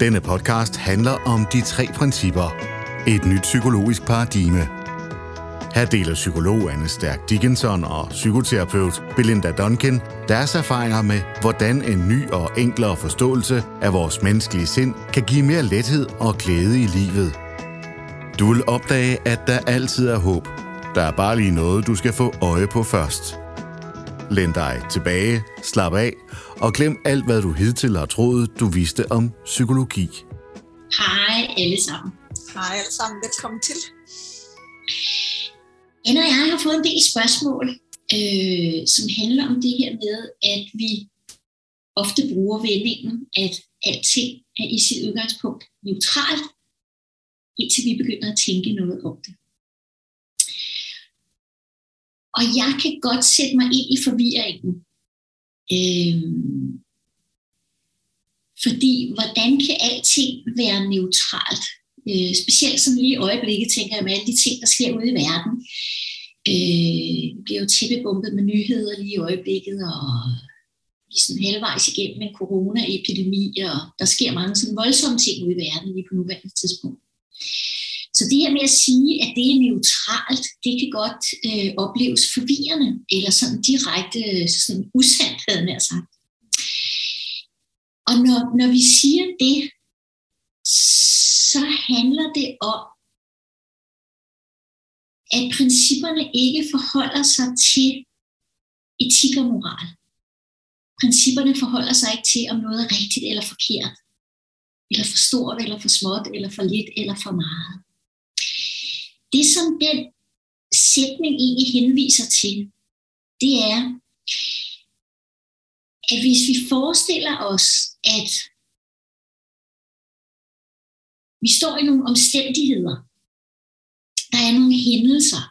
Denne podcast handler om de tre principper. Et nyt psykologisk paradigme. Her deler psykolog Anne Stærk Dickinson og psykoterapeut Belinda Duncan deres erfaringer med, hvordan en ny og enklere forståelse af vores menneskelige sind kan give mere lethed og glæde i livet. Du vil opdage, at der altid er håb. Der er bare lige noget, du skal få øje på først. Læn dig tilbage, slap af og glem alt, hvad du hidtil har troet, du vidste om psykologi. Hej alle sammen. Hej alle sammen, velkommen til. Anna og jeg har fået en del spørgsmål, øh, som handler om det her med, at vi ofte bruger vendingen, at alting er i sit udgangspunkt neutralt, indtil vi begynder at tænke noget om det. Og jeg kan godt sætte mig ind i forvirringen. Øhm, fordi hvordan kan alting være neutralt? Øh, specielt som lige i øjeblikket tænker jeg med alle de ting, der sker ude i verden. Øh, vi bliver jo tæppebumpet med nyheder lige i øjeblikket, og vi er sådan halvvejs igennem en coronaepidemi, og der sker mange sådan voldsomme ting ude i verden lige på nuværende tidspunkt. Så det her med at sige, at det er neutralt, det kan godt øh, opleves forvirrende, eller sådan direkte sådan usandt, havde jeg sagt. Og når, når vi siger det, så handler det om, at principperne ikke forholder sig til etik og moral. Principperne forholder sig ikke til, om noget er rigtigt eller forkert, eller for stort, eller for småt, eller for lidt, eller for meget. Det, som den sætning egentlig henviser til, det er, at hvis vi forestiller os, at vi står i nogle omstændigheder, der er nogle hændelser,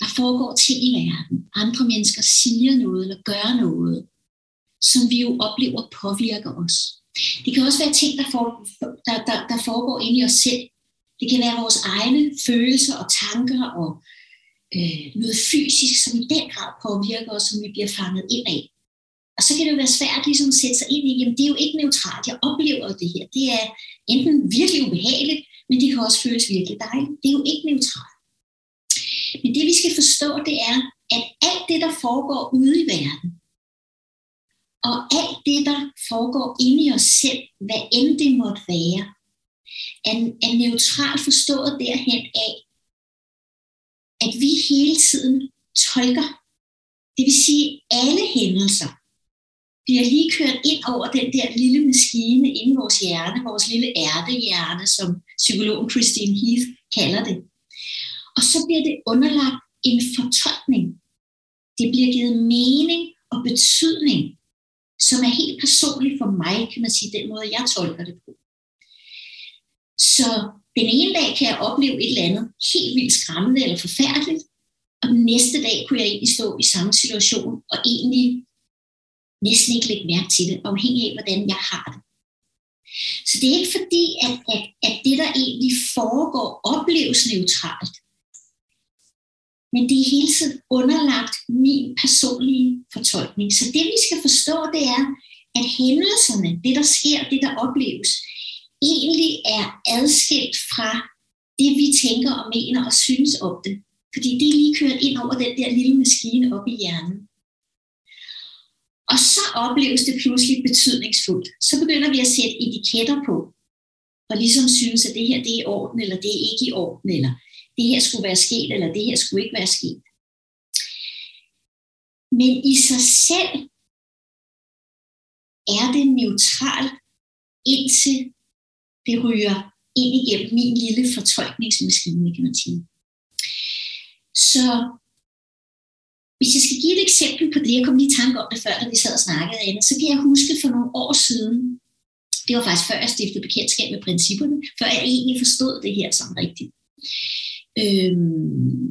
der foregår ting i verden. Andre mennesker siger noget eller gør noget, som vi jo oplever påvirker os. Det kan også være ting, der, for, der, der, der foregår inde i os selv. Det kan være vores egne følelser og tanker og øh, noget fysisk, som i den grad påvirker os, som vi bliver fanget ind af. Og så kan det jo være svært ligesom at sætte sig ind i, jamen det er jo ikke neutralt, jeg oplever det her. Det er enten virkelig ubehageligt, men det kan også føles virkelig dejligt. Det er jo ikke neutralt. Men det vi skal forstå, det er, at alt det, der foregår ude i verden, og alt det, der foregår inde i os selv, hvad end det måtte være, er, er neutralt forstået derhen af, at vi hele tiden tolker. Det vil sige, alle hændelser bliver lige kørt ind over den der lille maskine inde i vores hjerne, vores lille ærtehjerne, som psykologen Christine Heath kalder det. Og så bliver det underlagt en fortolkning. Det bliver givet mening og betydning, som er helt personlig for mig, kan man sige, den måde, jeg tolker det på. Så den ene dag kan jeg opleve et eller andet helt vildt skræmmende eller forfærdeligt, og den næste dag kunne jeg egentlig stå i samme situation og egentlig næsten ikke lægge mærke til det, afhængig af, hvordan jeg har det. Så det er ikke fordi, at, at, at det, der egentlig foregår, opleves neutralt. Men det er hele tiden underlagt min personlige fortolkning. Så det, vi skal forstå, det er, at hændelserne, det der sker, det der opleves, egentlig er adskilt fra det, vi tænker og mener og synes om det. Fordi det er lige kørt ind over den der lille maskine op i hjernen. Og så opleves det pludselig betydningsfuldt. Så begynder vi at sætte etiketter på, og ligesom synes, at det her det er i orden, eller det er ikke i orden, eller det her skulle være sket, eller det her skulle ikke være sket. Men i sig selv er det neutralt, indtil det ryger ind igennem min lille fortolkningsmaskine, kan man sige. Så hvis jeg skal give et eksempel på det, jeg kom lige i tanke om det før, da vi sad og snakkede, Anna, så kan jeg huske for nogle år siden, det var faktisk før jeg stiftede bekendtskab med principperne, før jeg egentlig forstod det her som rigtigt. Øhm,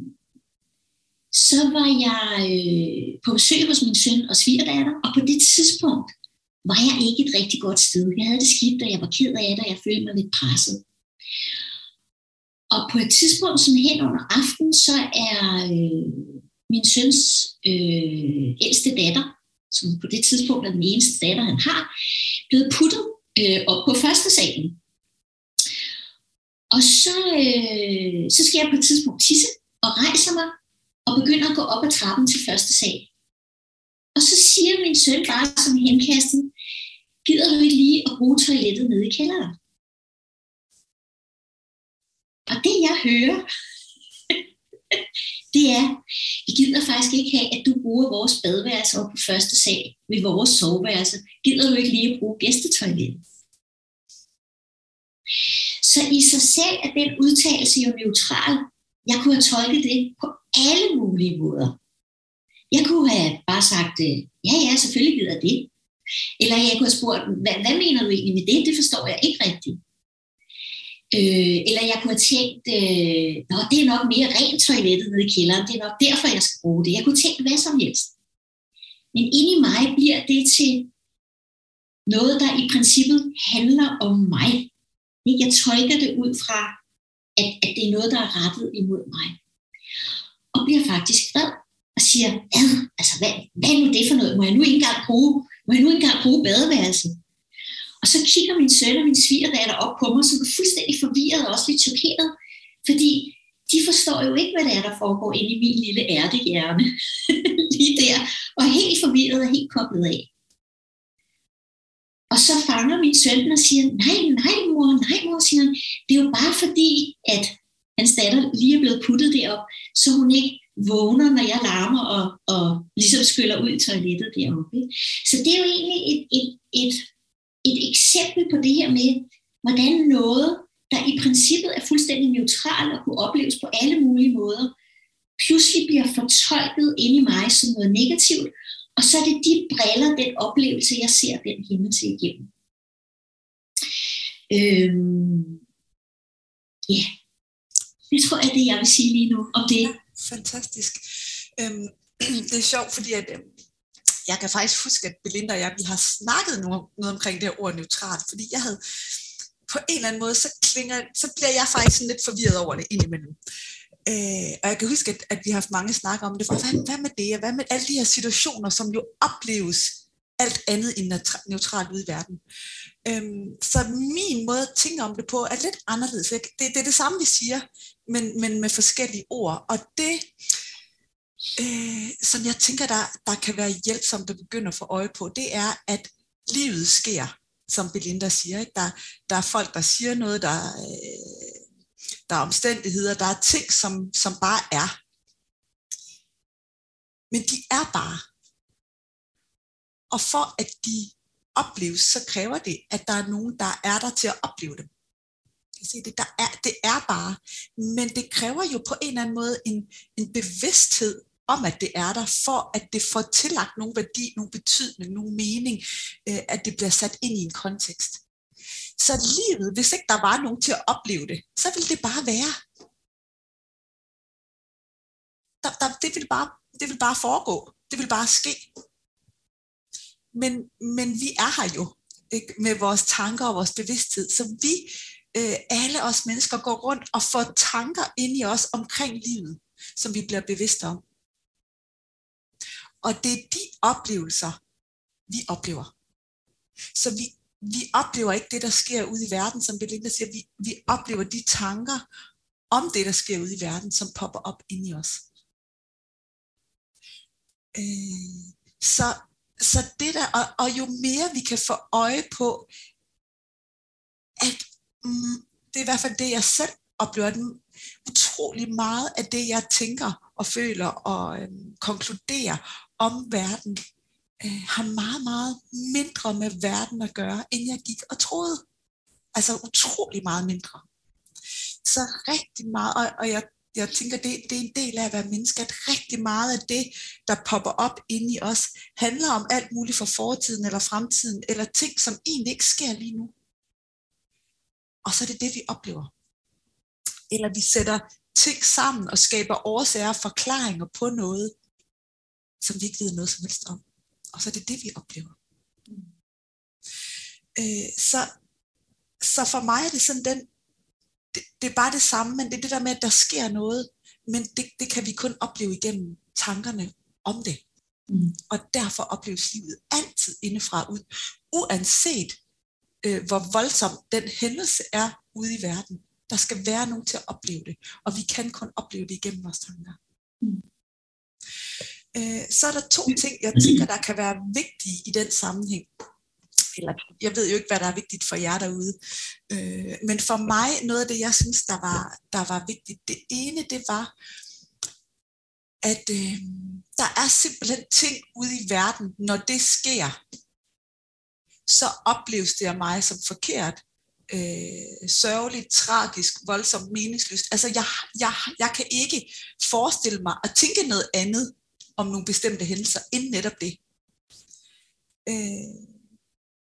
så var jeg øh, på besøg hos min søn og svigerdatter, og på det tidspunkt var jeg ikke et rigtig godt sted. Jeg havde det skidt, og jeg var ked af det, og jeg følte mig lidt presset. Og på et tidspunkt, som hen under aftenen, så er øh, min søns øh, ældste datter, som på det tidspunkt er den eneste datter, han har, blevet puttet øh, op på første salen. Og så, øh, så skal jeg på et tidspunkt tisse og rejser mig og begynder at gå op ad trappen til første sal. Og så siger min søn bare som henkasten, gider du ikke lige at bruge toilettet nede i kælderen? Og det jeg hører, det er, vi gider faktisk ikke have, at du bruger vores badeværelse op på første sal ved vores soveværelse. Gider du ikke lige at bruge gæstetoilettet? Så i sig selv er den udtalelse jo neutral. Jeg kunne have tolket det på alle mulige måder. Jeg kunne have bare sagt, øh, ja, ja, selvfølgelig gider det. Eller jeg kunne have spurgt, hvad, hvad mener du egentlig med det? Det forstår jeg ikke rigtigt. Øh, eller jeg kunne have tænkt, øh, Nå, det er nok mere rent toilettet nede i kælderen, det er nok derfor, jeg skal bruge det. Jeg kunne tænke hvad som helst. Men inde i mig bliver det til noget, der i princippet handler om mig. Jeg tolker det ud fra, at, at det er noget, der er rettet imod mig. Og bliver faktisk vred og siger, altså hvad, hvad er nu det for noget? Må jeg nu ikke engang bruge, må jeg nu ikke engang bruge badeværelset? Og så kigger min søn og min svigerdatter op på mig, som er fuldstændig forvirret og også lidt chokeret, fordi de forstår jo ikke, hvad det er, der foregår inde i min lille ærtehjerne. Lige der. Og helt forvirret og helt koblet af. Og så fanger min søn og siger, nej, nej mor, nej mor, siger han. Det er jo bare fordi, at hans datter lige er blevet puttet derop, så hun ikke vågner, når jeg larmer og, og ligesom skyller ud i toilettet deroppe. Ikke? Så det er jo egentlig et, et, et et eksempel på det her med, hvordan noget, der i princippet er fuldstændig neutralt og kunne opleves på alle mulige måder, pludselig bliver fortolket ind i mig som noget negativt, og så er det de briller, den oplevelse, jeg ser den hændelse igennem. Øhm, ja, yeah. det tror jeg, det jeg vil sige lige nu om det. Fantastisk. Øhm, det er sjovt, fordi at, øhm, jeg kan faktisk huske, at Belinda og jeg, vi har snakket noget, noget omkring det her ord neutralt, fordi jeg havde på en eller anden måde, så, klinger, så bliver jeg faktisk sådan lidt forvirret over det indimellem. Øh, og jeg kan huske, at, at vi har haft mange snakker om det. Hvad, hvad med det? Og hvad med alle de her situationer, som jo opleves alt andet end neutralt ude i verden? Øhm, så min måde at tænke om det på er lidt anderledes. Det, det er det samme, vi siger, men, men med forskellige ord. Og det, øh, som jeg tænker, der, der kan være hjælpsomt at begynder at få øje på, det er, at livet sker, som Belinda siger. Ikke? Der, der er folk, der siger noget, der, øh, der er omstændigheder, der er ting, som, som bare er. Men de er bare. Og for at de opleves, så kræver det, at der er nogen, der er der til at opleve dem. Det, der er, det er bare, men det kræver jo på en eller anden måde en, en bevidsthed om, at det er der, for at det får tillagt nogle værdi, nogle betydning, nogle mening, øh, at det bliver sat ind i en kontekst. Så livet, hvis ikke der var nogen til at opleve det, så ville det bare være. Der, der, det, ville bare, det ville bare foregå. Det ville bare ske. Men, men vi er her jo ikke, med vores tanker og vores bevidsthed. Så vi, øh, alle os mennesker, går rundt og får tanker ind i os omkring livet, som vi bliver bevidste om. Og det er de oplevelser, vi oplever. Så vi, vi oplever ikke det, der sker ude i verden, som Belinda siger. Vi, vi oplever de tanker om det, der sker ude i verden, som popper op ind i os. Øh, så, så det der, og, og jo mere vi kan få øje på, at mm, det er i hvert fald det, jeg selv oplever, den utrolig meget af det, jeg tænker og føler og øhm, konkluderer om verden, øh, har meget, meget mindre med verden at gøre, end jeg gik og troede. Altså utrolig meget mindre. Så rigtig meget, og, og jeg, jeg tænker, det, det er en del af at være menneske, at rigtig meget af det, der popper op inde i os, handler om alt muligt for fortiden eller fremtiden, eller ting, som egentlig ikke sker lige nu. Og så er det det, vi oplever. Eller vi sætter ting sammen og skaber årsager og forklaringer på noget, som vi ikke ved noget som helst om. Og så er det det, vi oplever. Mm. Øh, så, så for mig er det sådan den, det, det er bare det samme, men det er det der med, at der sker noget, men det, det kan vi kun opleve igennem tankerne om det. Mm. Og derfor opleves livet altid indefra ud, uanset øh, hvor voldsom den hændelse er ude i verden. Der skal være nogen til at opleve det, og vi kan kun opleve det igennem vores tanker. Mm. Øh, så er der to ting, jeg tænker, der kan være vigtige i den sammenhæng. Eller, jeg ved jo ikke, hvad der er vigtigt for jer derude. Øh, men for mig, noget af det, jeg synes, der var, der var vigtigt, det ene, det var, at øh, der er simpelthen ting ude i verden, når det sker, så opleves det af mig som forkert, øh, sørgeligt, tragisk, voldsomt, meningsløst. Altså jeg, jeg, jeg kan ikke forestille mig at tænke noget andet om nogle bestemte hændelser, end netop det. Øh,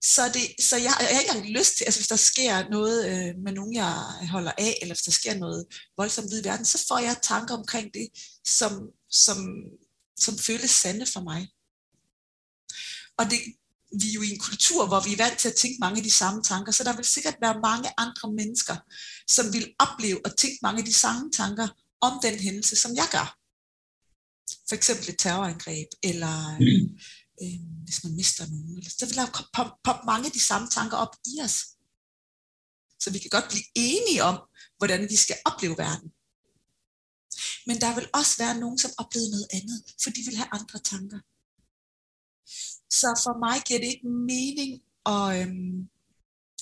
så, det, så jeg, jeg har ikke engang lyst til, altså hvis der sker noget øh, med nogen, jeg holder af, eller hvis der sker noget voldsomt i verden, så får jeg tanker omkring det, som, som, som føles sande for mig. Og det, vi er jo i en kultur, hvor vi er vant til at tænke mange af de samme tanker, så der vil sikkert være mange andre mennesker, som vil opleve og tænke mange af de samme tanker om den hændelse, som jeg gør. For eksempel et terrorangreb, eller mm øh, hvis man mister nogen. Så vil der poppe pop mange af de samme tanker op i os. Så vi kan godt blive enige om, hvordan vi skal opleve verden. Men der vil også være nogen, som oplever noget andet, for de vil have andre tanker. Så for mig giver det ikke mening at, øhm,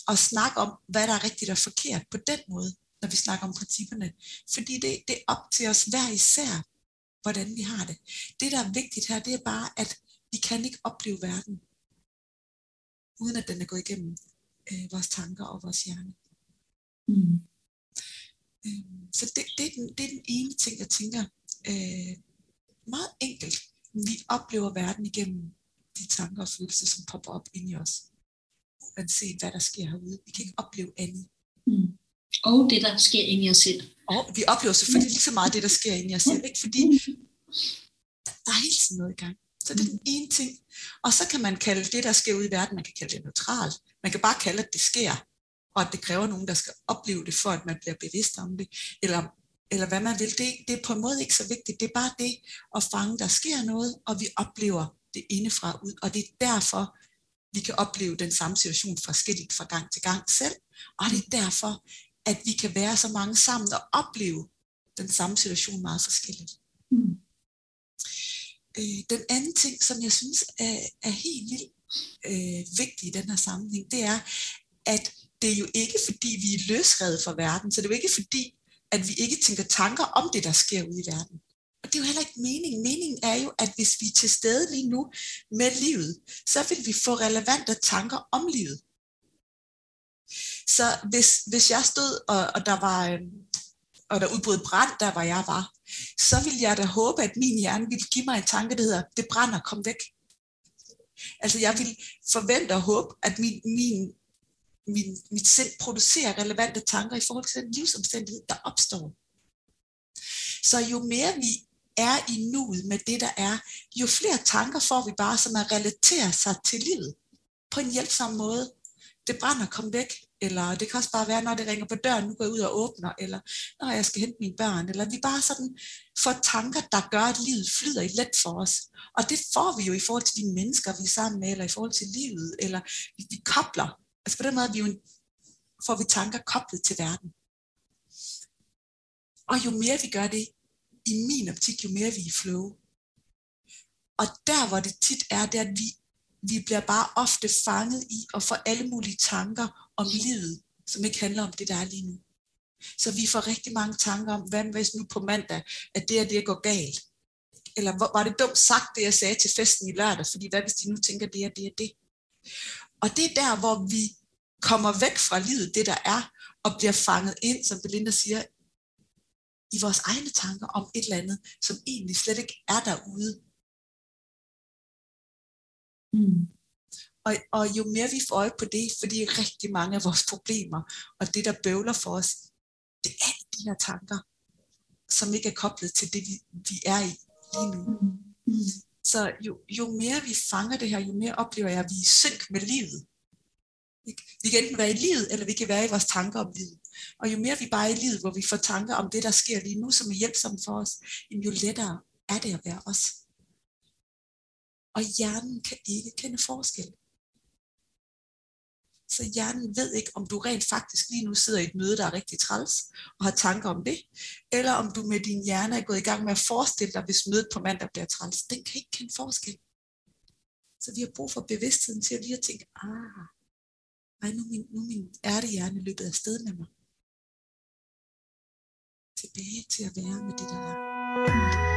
at snakke om, hvad der er rigtigt og forkert på den måde, når vi snakker om principperne. Fordi det, det er op til os hver især, hvordan vi har det. Det, der er vigtigt her, det er bare, at vi kan ikke opleve verden, uden at den er gået igennem øh, vores tanker og vores hjerne. Mm. Øh, så det, det, er den, det er den ene ting, jeg tænker. Øh, meget enkelt. Vi oplever verden igennem de tanker og følelser, som popper op ind i os. Uanset hvad der sker herude. Vi kan ikke opleve andet. Mm. Og det, der sker inde i os selv. Og vi oplever selvfølgelig lige så meget det, der sker inde i os selv. Ikke? Fordi der er hele tiden noget i gang. Så det er den ene ting. Og så kan man kalde det, der sker ude i verden, man kan kalde det neutralt. Man kan bare kalde, at det sker. Og at det kræver nogen, der skal opleve det, for at man bliver bevidst om det. Eller, eller hvad man vil. Det, det er på en måde ikke så vigtigt. Det er bare det at fange, der sker noget, og vi oplever det indefra ud. Og det er derfor, vi kan opleve den samme situation forskelligt fra gang til gang selv. Og det er derfor, at vi kan være så mange sammen og opleve den samme situation meget forskelligt. Mm. Øh, den anden ting, som jeg synes er, er helt vildt øh, vigtig i den her sammenhæng, det er, at det er jo ikke fordi, vi er løsredet fra verden, så det er jo ikke fordi, at vi ikke tænker tanker om det, der sker ude i verden. Og det er jo heller ikke meningen. Meningen er jo, at hvis vi er til stede lige nu med livet, så vil vi få relevante tanker om livet. Så hvis, hvis jeg stod, og, og der var øhm, og der udbrød brand, der hvor jeg var, så ville jeg da håbe, at min hjerne ville give mig en tanke, der hedder, det brænder, kom væk. Altså jeg vil forvente og håbe, at min, min, min, mit sind producerer relevante tanker i forhold til den livsomstændighed, der opstår. Så jo mere vi er i nuet med det, der er, jo flere tanker får vi bare, som er relateret sig til livet på en hjælpsom måde. Det brænder, kom væk. Eller det kan også bare være, når det ringer på døren, nu går jeg ud og åbner, eller når jeg skal hente mine børn, eller vi bare sådan får tanker, der gør, at livet flyder i let for os. Og det får vi jo i forhold til de mennesker, vi er sammen med, eller i forhold til livet, eller vi kobler. Altså på den måde vi jo, får vi tanker koblet til verden. Og jo mere vi gør det, i min optik, jo mere vi er i flow. Og der, hvor det tit er, det er, at vi, vi bliver bare ofte fanget i at få alle mulige tanker om livet, som ikke handler om det, der er lige nu. Så vi får rigtig mange tanker om, hvad hvis nu på mandag, at det og det går galt? Eller var det dumt sagt, det jeg sagde til festen i lørdag, fordi hvad hvis de nu tænker det er det er det? Og det er der, hvor vi kommer væk fra livet, det der er, og bliver fanget ind, som Belinda siger, i vores egne tanker om et eller andet, som egentlig slet ikke er derude. Mm. Og, og jo mere vi får øje på det, fordi rigtig mange af vores problemer, og det der bøvler for os, det er de her tanker, som ikke er koblet til det, vi, vi er i lige nu. Mm. Så jo, jo mere vi fanger det her, jo mere oplever jeg, at vi er synk med livet. Vi kan enten være i livet, eller vi kan være i vores tanker om livet. Og jo mere vi bare er i livet, hvor vi får tanker om det, der sker lige nu, som er hjælpsomt for os, jo lettere er det at være os. Og hjernen kan ikke kende forskel. Så hjernen ved ikke, om du rent faktisk lige nu sidder i et møde, der er rigtig træls, og har tanker om det, eller om du med din hjerne er gået i gang med at forestille dig, hvis mødet på mandag bliver træls. Den kan ikke kende forskel. Så vi har brug for bevidstheden til at lige at tænke, ah, ej, nu er min, nu er min ærtehjerne løbet af sted med mig. Tilbage til at være med det, der er.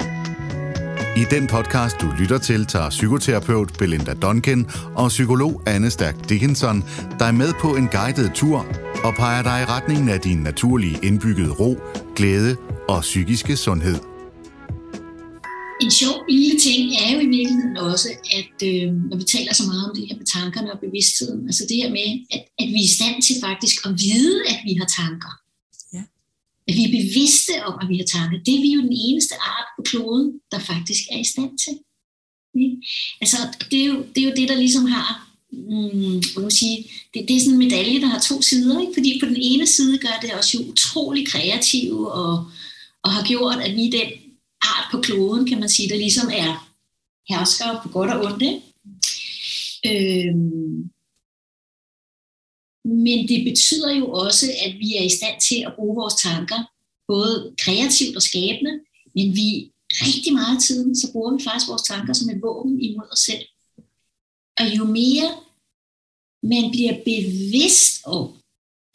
I den podcast, du lytter til, tager psykoterapeut Belinda Duncan og psykolog Anne Stærk Dickinson dig med på en guided tur og peger dig i retningen af din naturlige indbyggede ro, glæde og psykiske sundhed. En sjov lille ting er jo i virkeligheden også, at øh, når vi taler så meget om det her med tankerne og bevidstheden, altså det her med, at, at vi er i stand til faktisk at vide, at vi har tanker. At vi er bevidste om, at vi har tanker. Det er vi jo den eneste art på kloden, der faktisk er i stand til. Ikke? Altså det er, jo, det er jo det, der ligesom har mm, man sige, det, det er sådan en medalje, der har to sider. Ikke? Fordi på den ene side gør det os jo utrolig kreative og, og har gjort, at vi er den art på kloden, kan man sige, der ligesom er herskere på godt og ondt. Ikke? Øhm, men det betyder jo også, at vi er i stand til at bruge vores tanker, både kreativt og skabende, men vi rigtig meget af tiden, så bruger vi faktisk vores tanker som et våben imod os selv. Og jo mere man bliver bevidst om,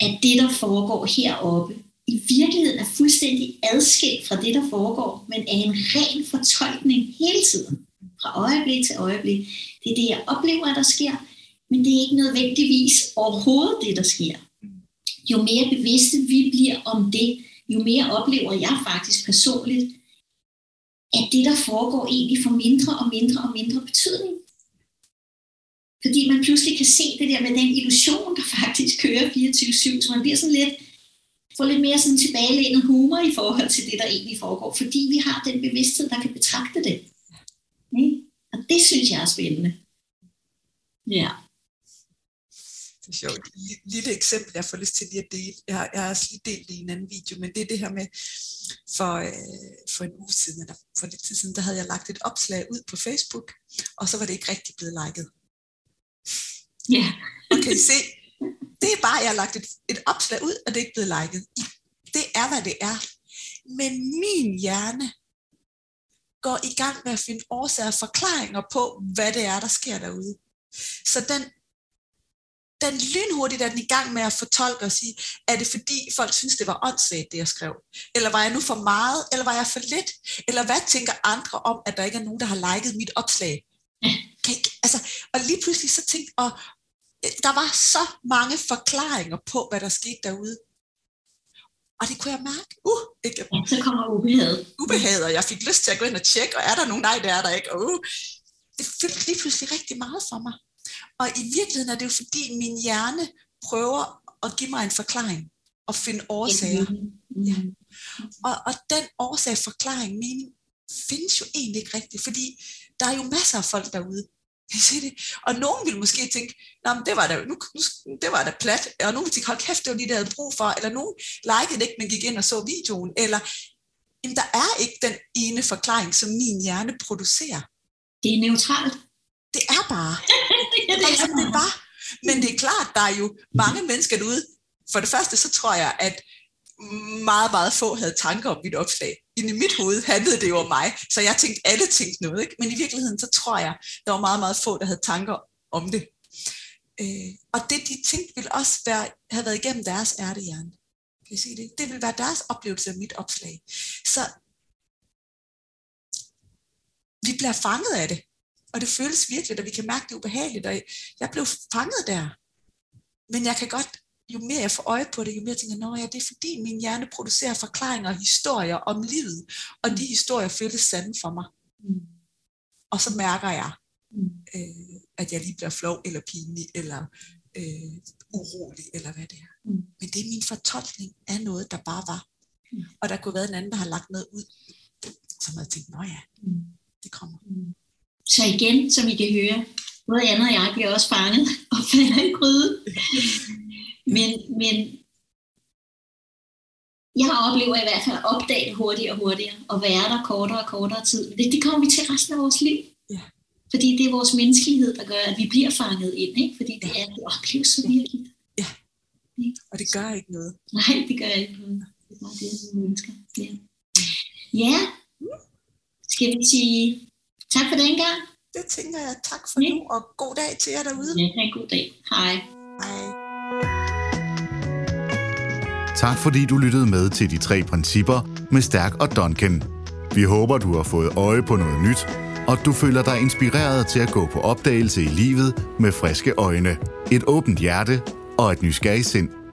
at det, der foregår heroppe, i virkeligheden er fuldstændig adskilt fra det, der foregår, men er en ren fortolkning hele tiden, fra øjeblik til øjeblik. Det er det, jeg oplever, at der sker, men det er ikke nødvendigvis overhovedet det, der sker. Jo mere bevidste vi bliver om det, jo mere oplever jeg faktisk personligt, at det, der foregår, egentlig får mindre og mindre og mindre betydning. Fordi man pludselig kan se det der med den illusion, der faktisk kører 24-7, så man bliver sådan lidt, får lidt mere sådan tilbagelænet humor i forhold til det, der egentlig foregår, fordi vi har den bevidsthed, der kan betragte det. Ikke? Og det synes jeg er spændende. Ja. Det er sjovt. Et lille eksempel, jeg får lyst til lige at dele. Jeg har, jeg har også lige delt det i en anden video, men det er det her med, for, øh, for en uge siden, eller for lidt tid siden, der havde jeg lagt et opslag ud på Facebook, og så var det ikke rigtig blevet liket. Ja. Og kan I se, det er bare, at jeg har lagt et, et opslag ud, og det er ikke blevet liket. Det er, hvad det er. Men min hjerne går i gang med at finde årsager og forklaringer på, hvad det er, der sker derude. Så den, den lynhurtigt er den i gang med at fortolke og sige, er det fordi folk synes, det var åndssvagt, det jeg skrev? Eller var jeg nu for meget? Eller var jeg for lidt? Eller hvad tænker andre om, at der ikke er nogen, der har liket mit opslag? Kan ikke, altså, og lige pludselig så tænkte og der var så mange forklaringer på, hvad der skete derude. Og det kunne jeg mærke. Uh, ikke? Ja, så kommer ubehaget. Ubehaget, og jeg fik lyst til at gå ind og tjekke, og er der nogen? Nej, det er der ikke. Og, uh, det fyldte lige pludselig rigtig meget for mig. Og i virkeligheden er det jo fordi, min hjerne prøver at give mig en forklaring og finde årsager. Ja. Og, og den årsag-forklaring, mening, findes jo egentlig ikke rigtigt, fordi der er jo masser af folk derude, kan I se det? Og nogen vil måske tænke, Nå, men det var da, nu, nu, det var da plat, og nogen vil tænke, hold kæft, det var lige det, jeg havde brug for, eller nogen likede ikke, men gik ind og så videoen, eller jamen, der er ikke den ene forklaring, som min hjerne producerer. Det er neutralt. Det er bare. ja, det er det var. Men det er klart, der er jo mange mennesker derude. For det første, så tror jeg, at meget, meget få havde tanker om mit opslag. I mit hoved handlede det jo om mig, så jeg tænkte, alle tænkte noget. Ikke? Men i virkeligheden, så tror jeg, der var meget, meget få, der havde tanker om det. Øh, og det, de tænkte, ville også være, have været igennem deres ærtehjerne. Kan I se det? Det ville være deres oplevelse af mit opslag. Så vi bliver fanget af det. Og det føles virkelig, at vi kan mærke det ubehageligt. Og jeg blev fanget der. Men jeg kan godt jo mere jeg får øje på det, jo mere tænker jeg, ja, det er fordi min hjerne producerer forklaringer og historier om livet, og de historier føles sande for mig. Mm. Og så mærker jeg, mm. øh, at jeg lige bliver flov, eller pinlig, eller øh, urolig, eller hvad det er. Mm. Men det er min fortolkning af noget, der bare var. Mm. Og der kunne være en anden, der har lagt noget ud, som jeg tænkt, nå ja, mm. det kommer. Mm. Så igen, som I kan høre, både Anna og jeg bliver også fanget og falder i gryden. Men, men jeg oplever i hvert fald at opdage det hurtigere og hurtigere, og være der kortere og kortere tid. Det, det kommer vi til resten af vores liv. Ja. Fordi det er vores menneskelighed, der gør, at vi bliver fanget ind, ikke? fordi det er, det opleves så virkeligt. Ja, og det gør ikke noget. Nej, det gør ikke noget. Det er bare det, som mennesker. Ja. ja, skal vi sige tak for den gang? Det tænker jeg. Tak for Ja. nu, og god dag til jer derude. Ja, en god dag. Hej. Hej. Tak fordi du lyttede med til de tre principper med Stærk og Duncan. Vi håber, du har fået øje på noget nyt, og du føler dig inspireret til at gå på opdagelse i livet med friske øjne, et åbent hjerte og et nysgerrigt sind.